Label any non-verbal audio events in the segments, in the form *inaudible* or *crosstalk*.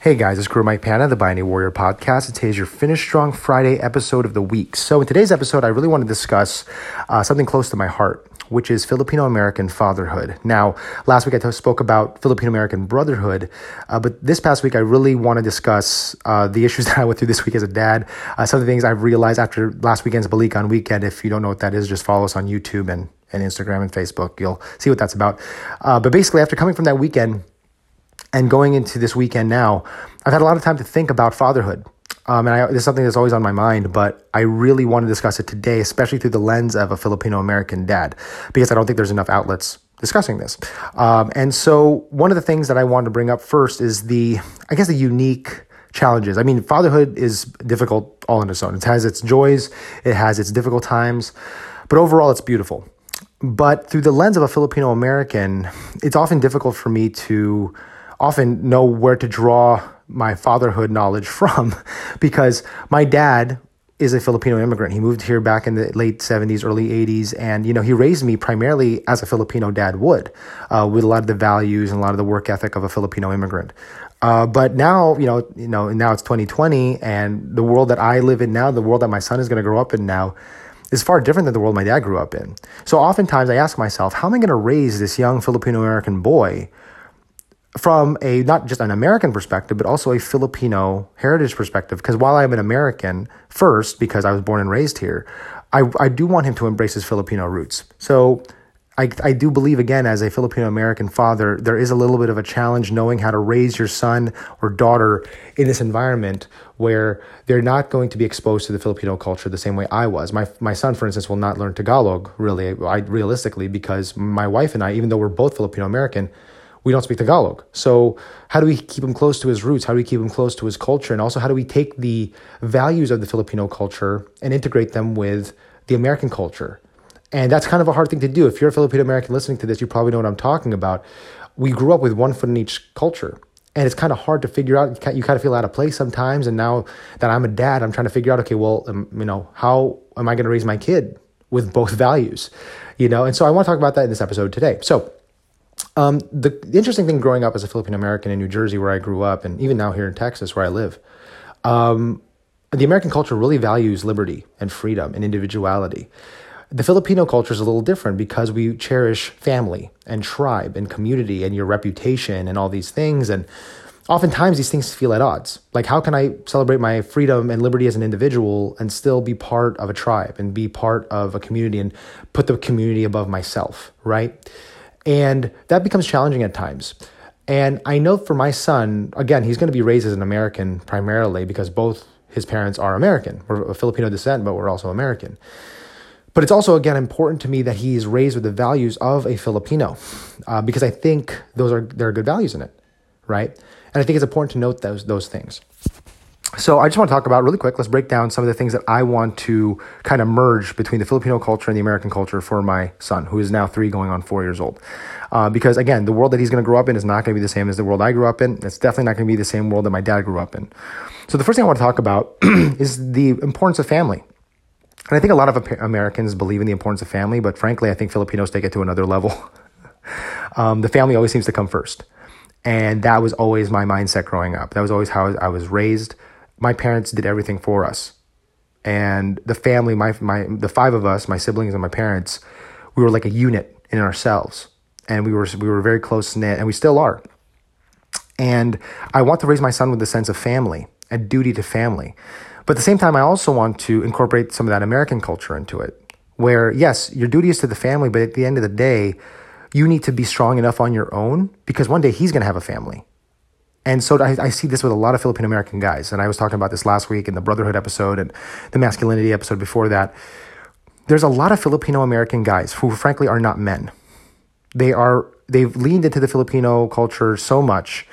Hey guys, it's Guro Mike Pana, the Bayani Warrior podcast. Today's your Finish Strong Friday episode of the week. So, in today's episode, I really want to discuss uh, something close to my heart, which is Filipino American fatherhood. Now, last week I spoke about Filipino American brotherhood, uh, but this past week I really want to discuss uh, the issues *laughs* that I went through this week as a dad. Uh, some of the things I've realized after last weekend's Balik on weekend. If you don't know what that is, just follow us on YouTube and, and Instagram and Facebook. You'll see what that's about. Uh, but basically, after coming from that weekend, and going into this weekend now, I've had a lot of time to think about fatherhood. Um, and I, this is something that's always on my mind, but I really want to discuss it today, especially through the lens of a Filipino American dad, because I don't think there's enough outlets discussing this. Um, and so, one of the things that I wanted to bring up first is the, I guess, the unique challenges. I mean, fatherhood is difficult all on its own. It has its joys, it has its difficult times, but overall, it's beautiful. But through the lens of a Filipino American, it's often difficult for me to often know where to draw my fatherhood knowledge *laughs* from because my dad is a Filipino immigrant. He moved here back in the late 70s, early 80s, and you know he raised me primarily as a Filipino dad would, uh, with a lot of the values and a lot of the work ethic of a Filipino immigrant. Uh, but now, you know, you know, now it's 2020, and the world that I live in now, the world that my son is going to grow up in now, is far different than the world my dad grew up in. So oftentimes I ask myself, how am I going to raise this young Filipino American boy? From a not just an American perspective, but also a Filipino heritage perspective. Because while I'm an American first, because I was born and raised here, I, I do want him to embrace his Filipino roots. So I, I do believe, again, as a Filipino American father, there is a little bit of a challenge knowing how to raise your son or daughter in this environment where they're not going to be exposed to the Filipino culture the same way I was. My, my son, for instance, will not learn Tagalog, really, I, realistically, because my wife and I, even though we're both Filipino American, we don't speak Tagalog. So, how do we keep him close to his roots? How do we keep him close to his culture? And also, how do we take the values of the Filipino culture and integrate them with the American culture? And that's kind of a hard thing to do. If you're a Filipino American listening to this, you probably know what I'm talking about. We grew up with one foot in each culture. And it's kind of hard to figure out. You kind of feel out of place sometimes. And now that I'm a dad, I'm trying to figure out, okay, well, um, you know, how am I going to raise my kid with both values? You know, and so I want to talk about that in this episode today. So, um, the, the, interesting thing growing up as a Filipino American in New Jersey, where I grew up, and even now here in Texas, where I live, um, the American culture really values liberty and freedom and individuality. The Filipino culture is a little different because we cherish family and tribe and community and your reputation and all these things. And oftentimes these things feel at odds. Like, how can I celebrate my freedom and liberty as an individual and still be part of a tribe and be part of a community and put the community above myself, right? And that becomes challenging at times. And I know for my son, again, he's going to be raised as an American primarily because both his parents are American. We're of Filipino descent, but we're also American. But it's also, again, important to me that he's raised with the values of a Filipino uh, because I think those are, there are good values in it, right? And I think it's important to note those, those things. So I just want to talk about really quick. Let's break down some of the things that I want to kind of merge between the Filipino culture and the American culture for my son, who is now three, going on four years old. Uh, because again, the world that he's going to grow up in is not going to be the same as the world I grew up in. It's definitely not going to be the same world that my dad grew up in. So the first thing I want to talk about *clears throat* is the importance of family. And I think a lot of Americans believe in the importance of family, but frankly, I think Filipinos take it to another level. *laughs* um, the family always seems to come first. And that was always my mindset growing up. That was always how I was raised my parents did everything for us. And the family, my, my, the five of us, my siblings and my parents, we were like a unit in ourselves. And we were, we were very close knit, and we still are. And I want to raise my son with a sense of family and duty to family. But at the same time, I also want to incorporate some of that American culture into it, where yes, your duty is to the family, but at the end of the day, you need to be strong enough on your own because one day he's going to have a family. And so I, I, see this with a lot of Filipino American guys. And I was talking about this last week in the Brotherhood episode and the masculinity episode before that. There's a lot of Filipino American guys who, frankly, are not men. They are, they've leaned into the Filipino culture so much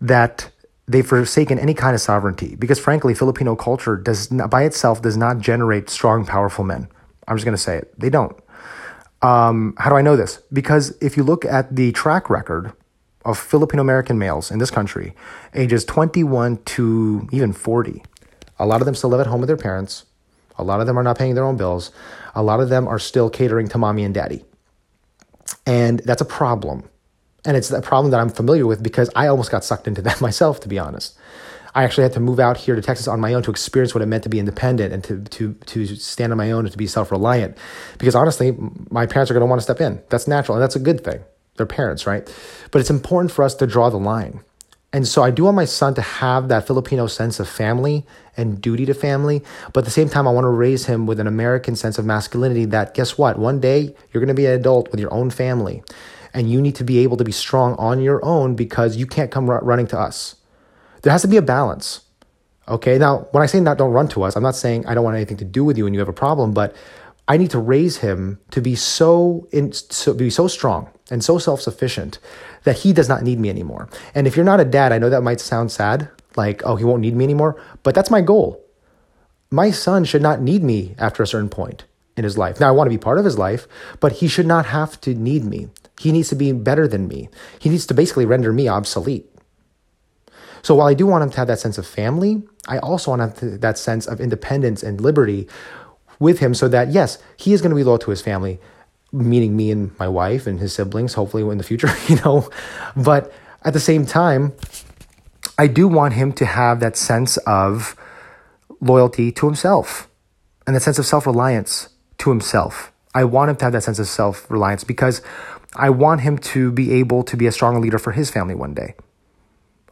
that they've forsaken any kind of sovereignty because, frankly, Filipino culture does not, by itself does not generate strong, powerful men. I'm just going to say it. They don't. Um, how do I know this? Because if you look at the track record of Filipino American males in this country, ages 21 to even 40. A lot of them still live at home with their parents. A lot of them are not paying their own bills. A lot of them are still catering to mommy and daddy. And that's a problem. And it's a problem that I'm familiar with because I almost got sucked into *laughs* that myself, to be honest. I actually had to move out here to Texas on my own to experience what it meant to be independent and to to to stand on my own and to be self reliant. Because honestly, my parents are going to want to step in. That's natural, and that's a good thing. They're parents, right? But it's important for us to draw the line. And so I do want my son to have that Filipino sense of family and duty to family. But at the same time, I want to raise him with an American sense of masculinity that, guess what? One day you're going to be an adult with your own family. And you need to be able to be strong on your own because you can't come running to us. There has to be a balance. Okay. Now, when I say not don't run to us, I'm not saying I don't want anything to do with you and you have a problem, but I need to raise him to be so in, so be so strong and so self-sufficient that he does not need me anymore. And if you're not a dad, I know that might sound sad, like oh he won't need me anymore, but that's my goal. My son should not need me after a certain point in his life. Now I want to be part of his life, but he should not have to need me. He needs to be better than me. He needs to basically render me obsolete. So while I do want him to have that sense of family, I also want to, that sense of independence and liberty with him so that, yes, he is going to be loyal to his family, meaning me and my wife and his siblings, hopefully in the future, *laughs* you know. But at the same time, I do want him to have that sense of loyalty to himself and that sense of self reliance to himself. I want him to have that sense of self reliance because I want him to be able to be a strong leader for his family one day.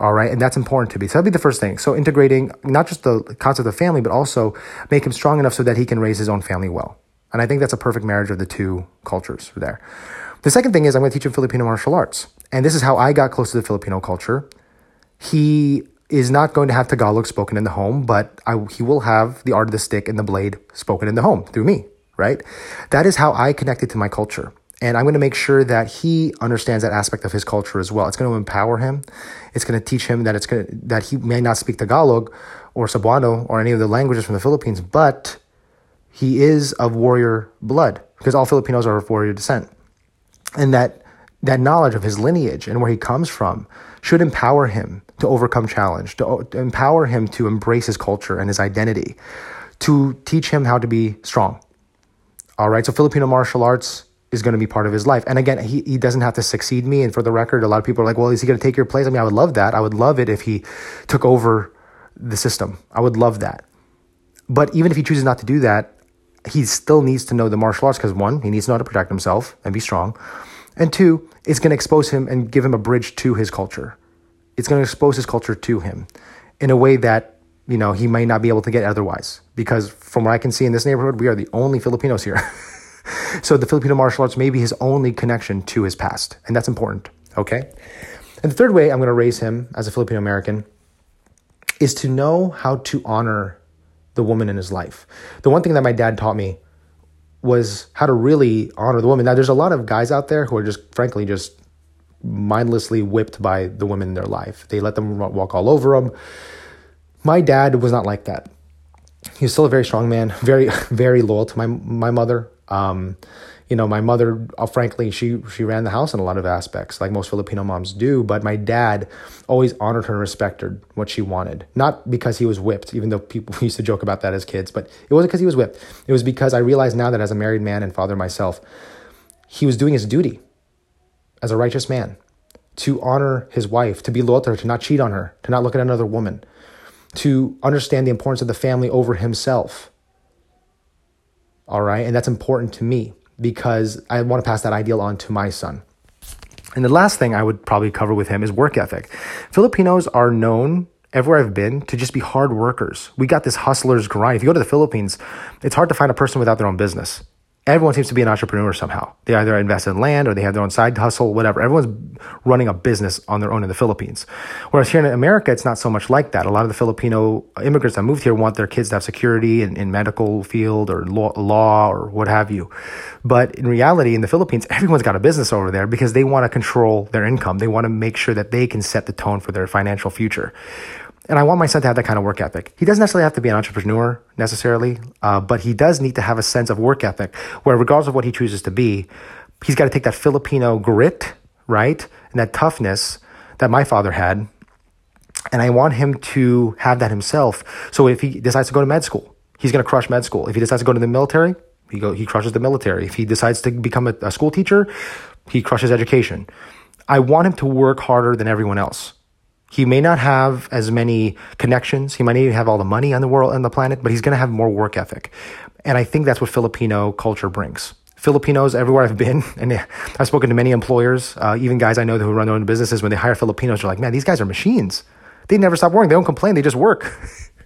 All right. And that's important to me. So that'd be the first thing. So integrating not just the concept of family, but also make him strong enough so that he can raise his own family well. And I think that's a perfect marriage of the two cultures there. The second thing is I'm going to teach him Filipino martial arts. And this is how I got close to the Filipino culture. He is not going to have Tagalog spoken in the home, but I, he will have the art of the stick and the blade spoken in the home through me, right? That is how I connected to my culture. And I'm going to make sure that he understands that aspect of his culture as well. It's going to empower him. It's going to teach him that it's going to, that he may not speak Tagalog or Cebuano or any of the languages from the Philippines, but he is of warrior blood because all Filipinos are of warrior descent. And that that knowledge of his lineage and where he comes from should empower him to overcome challenge, to, to empower him to embrace his culture and his identity, to teach him how to be strong. All right, so Filipino martial arts is going to be part of his life. And again, he, he doesn't have to succeed me. And for the record, a lot of people are like, well, is he going to take your place? I mean, I would love that. I would love it if he took over the system. I would love that. But even if he chooses not to do that, he still needs to know the martial arts because one, he needs to know how to protect himself and be strong. And two, it's going to expose him and give him a bridge to his culture. It's going to expose his culture to him in a way that, you know, he may not be able to get otherwise. Because from what I can see in this neighborhood, we are the only Filipinos here. *laughs* So the Filipino martial arts may be his only connection to his past, and that's important, okay? And the third way I'm going to raise him as a Filipino American is to know how to honor the woman in his life. The one thing that my dad taught me was how to really honor the woman. Now, there's a lot of guys out there who are just, frankly, just mindlessly whipped by the women in their life. They let them walk all over them. My dad was not like that. He was still a very strong man, very, *laughs* very loyal to my my mother. Um, you know, my mother, uh, frankly, she she ran the house in a lot of aspects, like most Filipino moms do. But my dad always honored her and respected what she wanted, not because he was whipped, even though people *laughs* used to joke about that as kids. But it wasn't because he was whipped. It was because I realized now that as a married man and father myself, he was doing his duty as a righteous man to honor his wife, to be loyal to her, to not cheat on her, to not look at another woman, to understand the importance of the family over himself all right. And that's important to me because I want to pass that ideal on to my son. And the last thing I would probably cover with him is work ethic. Filipinos are known everywhere I've been to just be hard workers. We got this hustler's grind. If you go to the Philippines, it's hard to find a person without their own business everyone seems to be an entrepreneur somehow. They either invest in land or they have their own side hustle, whatever. Everyone's running a business on their own in the Philippines. Whereas here in America, it's not so much like that. A lot of the Filipino immigrants that moved here want their kids to have security in, in medical field or law, law or what have you. But in reality, in the Philippines, everyone's got a business over there because they want to control their income. They want to make sure that they can set the tone for their financial future. And I want my son to have that kind of work ethic. He doesn't necessarily have to be an entrepreneur necessarily, uh, but he does need to have a sense of work ethic where, regardless of what he chooses to be, he's got to take that Filipino grit, right? And that toughness that my father had. And I want him to have that himself. So if he decides to go to med school, he's going to crush med school. If he decides to go to the military, he go, he crushes the military. If he decides to become a, a school teacher, he crushes education. I want him to work harder than everyone else. He may not have as many connections. He might not even have all the money on the world on the planet, but he's going to have more work ethic. And I think that's what Filipino culture brings. Filipinos everywhere I've been, *laughs* and I've spoken to many employers, uh, even guys I know who run their own businesses. When they hire Filipinos, they're like, "Man, these guys are machines. They never stop working. They don't complain. They just work."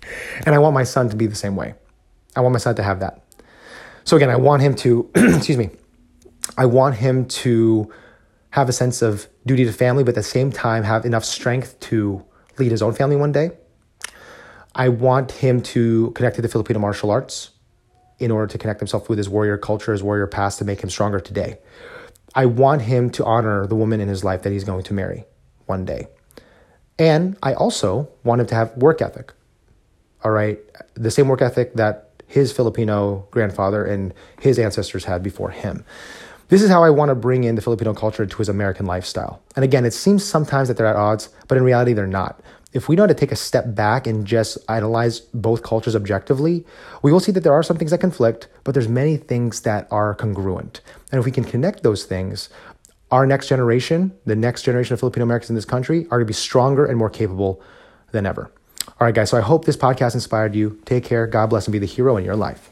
*laughs* and I want my son to be the same way. I want my son to have that. So again, I want him to, *clears throat* excuse me, I want him to have a sense of duty to family, but at the same time have enough strength to lead his own family one day. I want him to connect to the Filipino martial arts in order to connect himself with his warrior culture, his warrior past to make him stronger today. I want him to honor the woman in his life that he's going to marry one day. And I also want him to have work ethic. All right. The same work ethic that his Filipino grandfather and his ancestors had before him. This is how I want to bring in the Filipino culture to his American lifestyle. And again, it seems sometimes that they're at odds, but in reality, they're not. If we know how to take a step back and just analyze both cultures objectively, we will see that there are some things that conflict, but there's many things that are congruent. And if we can connect those things, our next generation, the next generation of Filipino Americans in this country, are going to be stronger and more capable than ever. All right, guys. So I hope this podcast inspired you. Take care. God bless and be the hero in your life.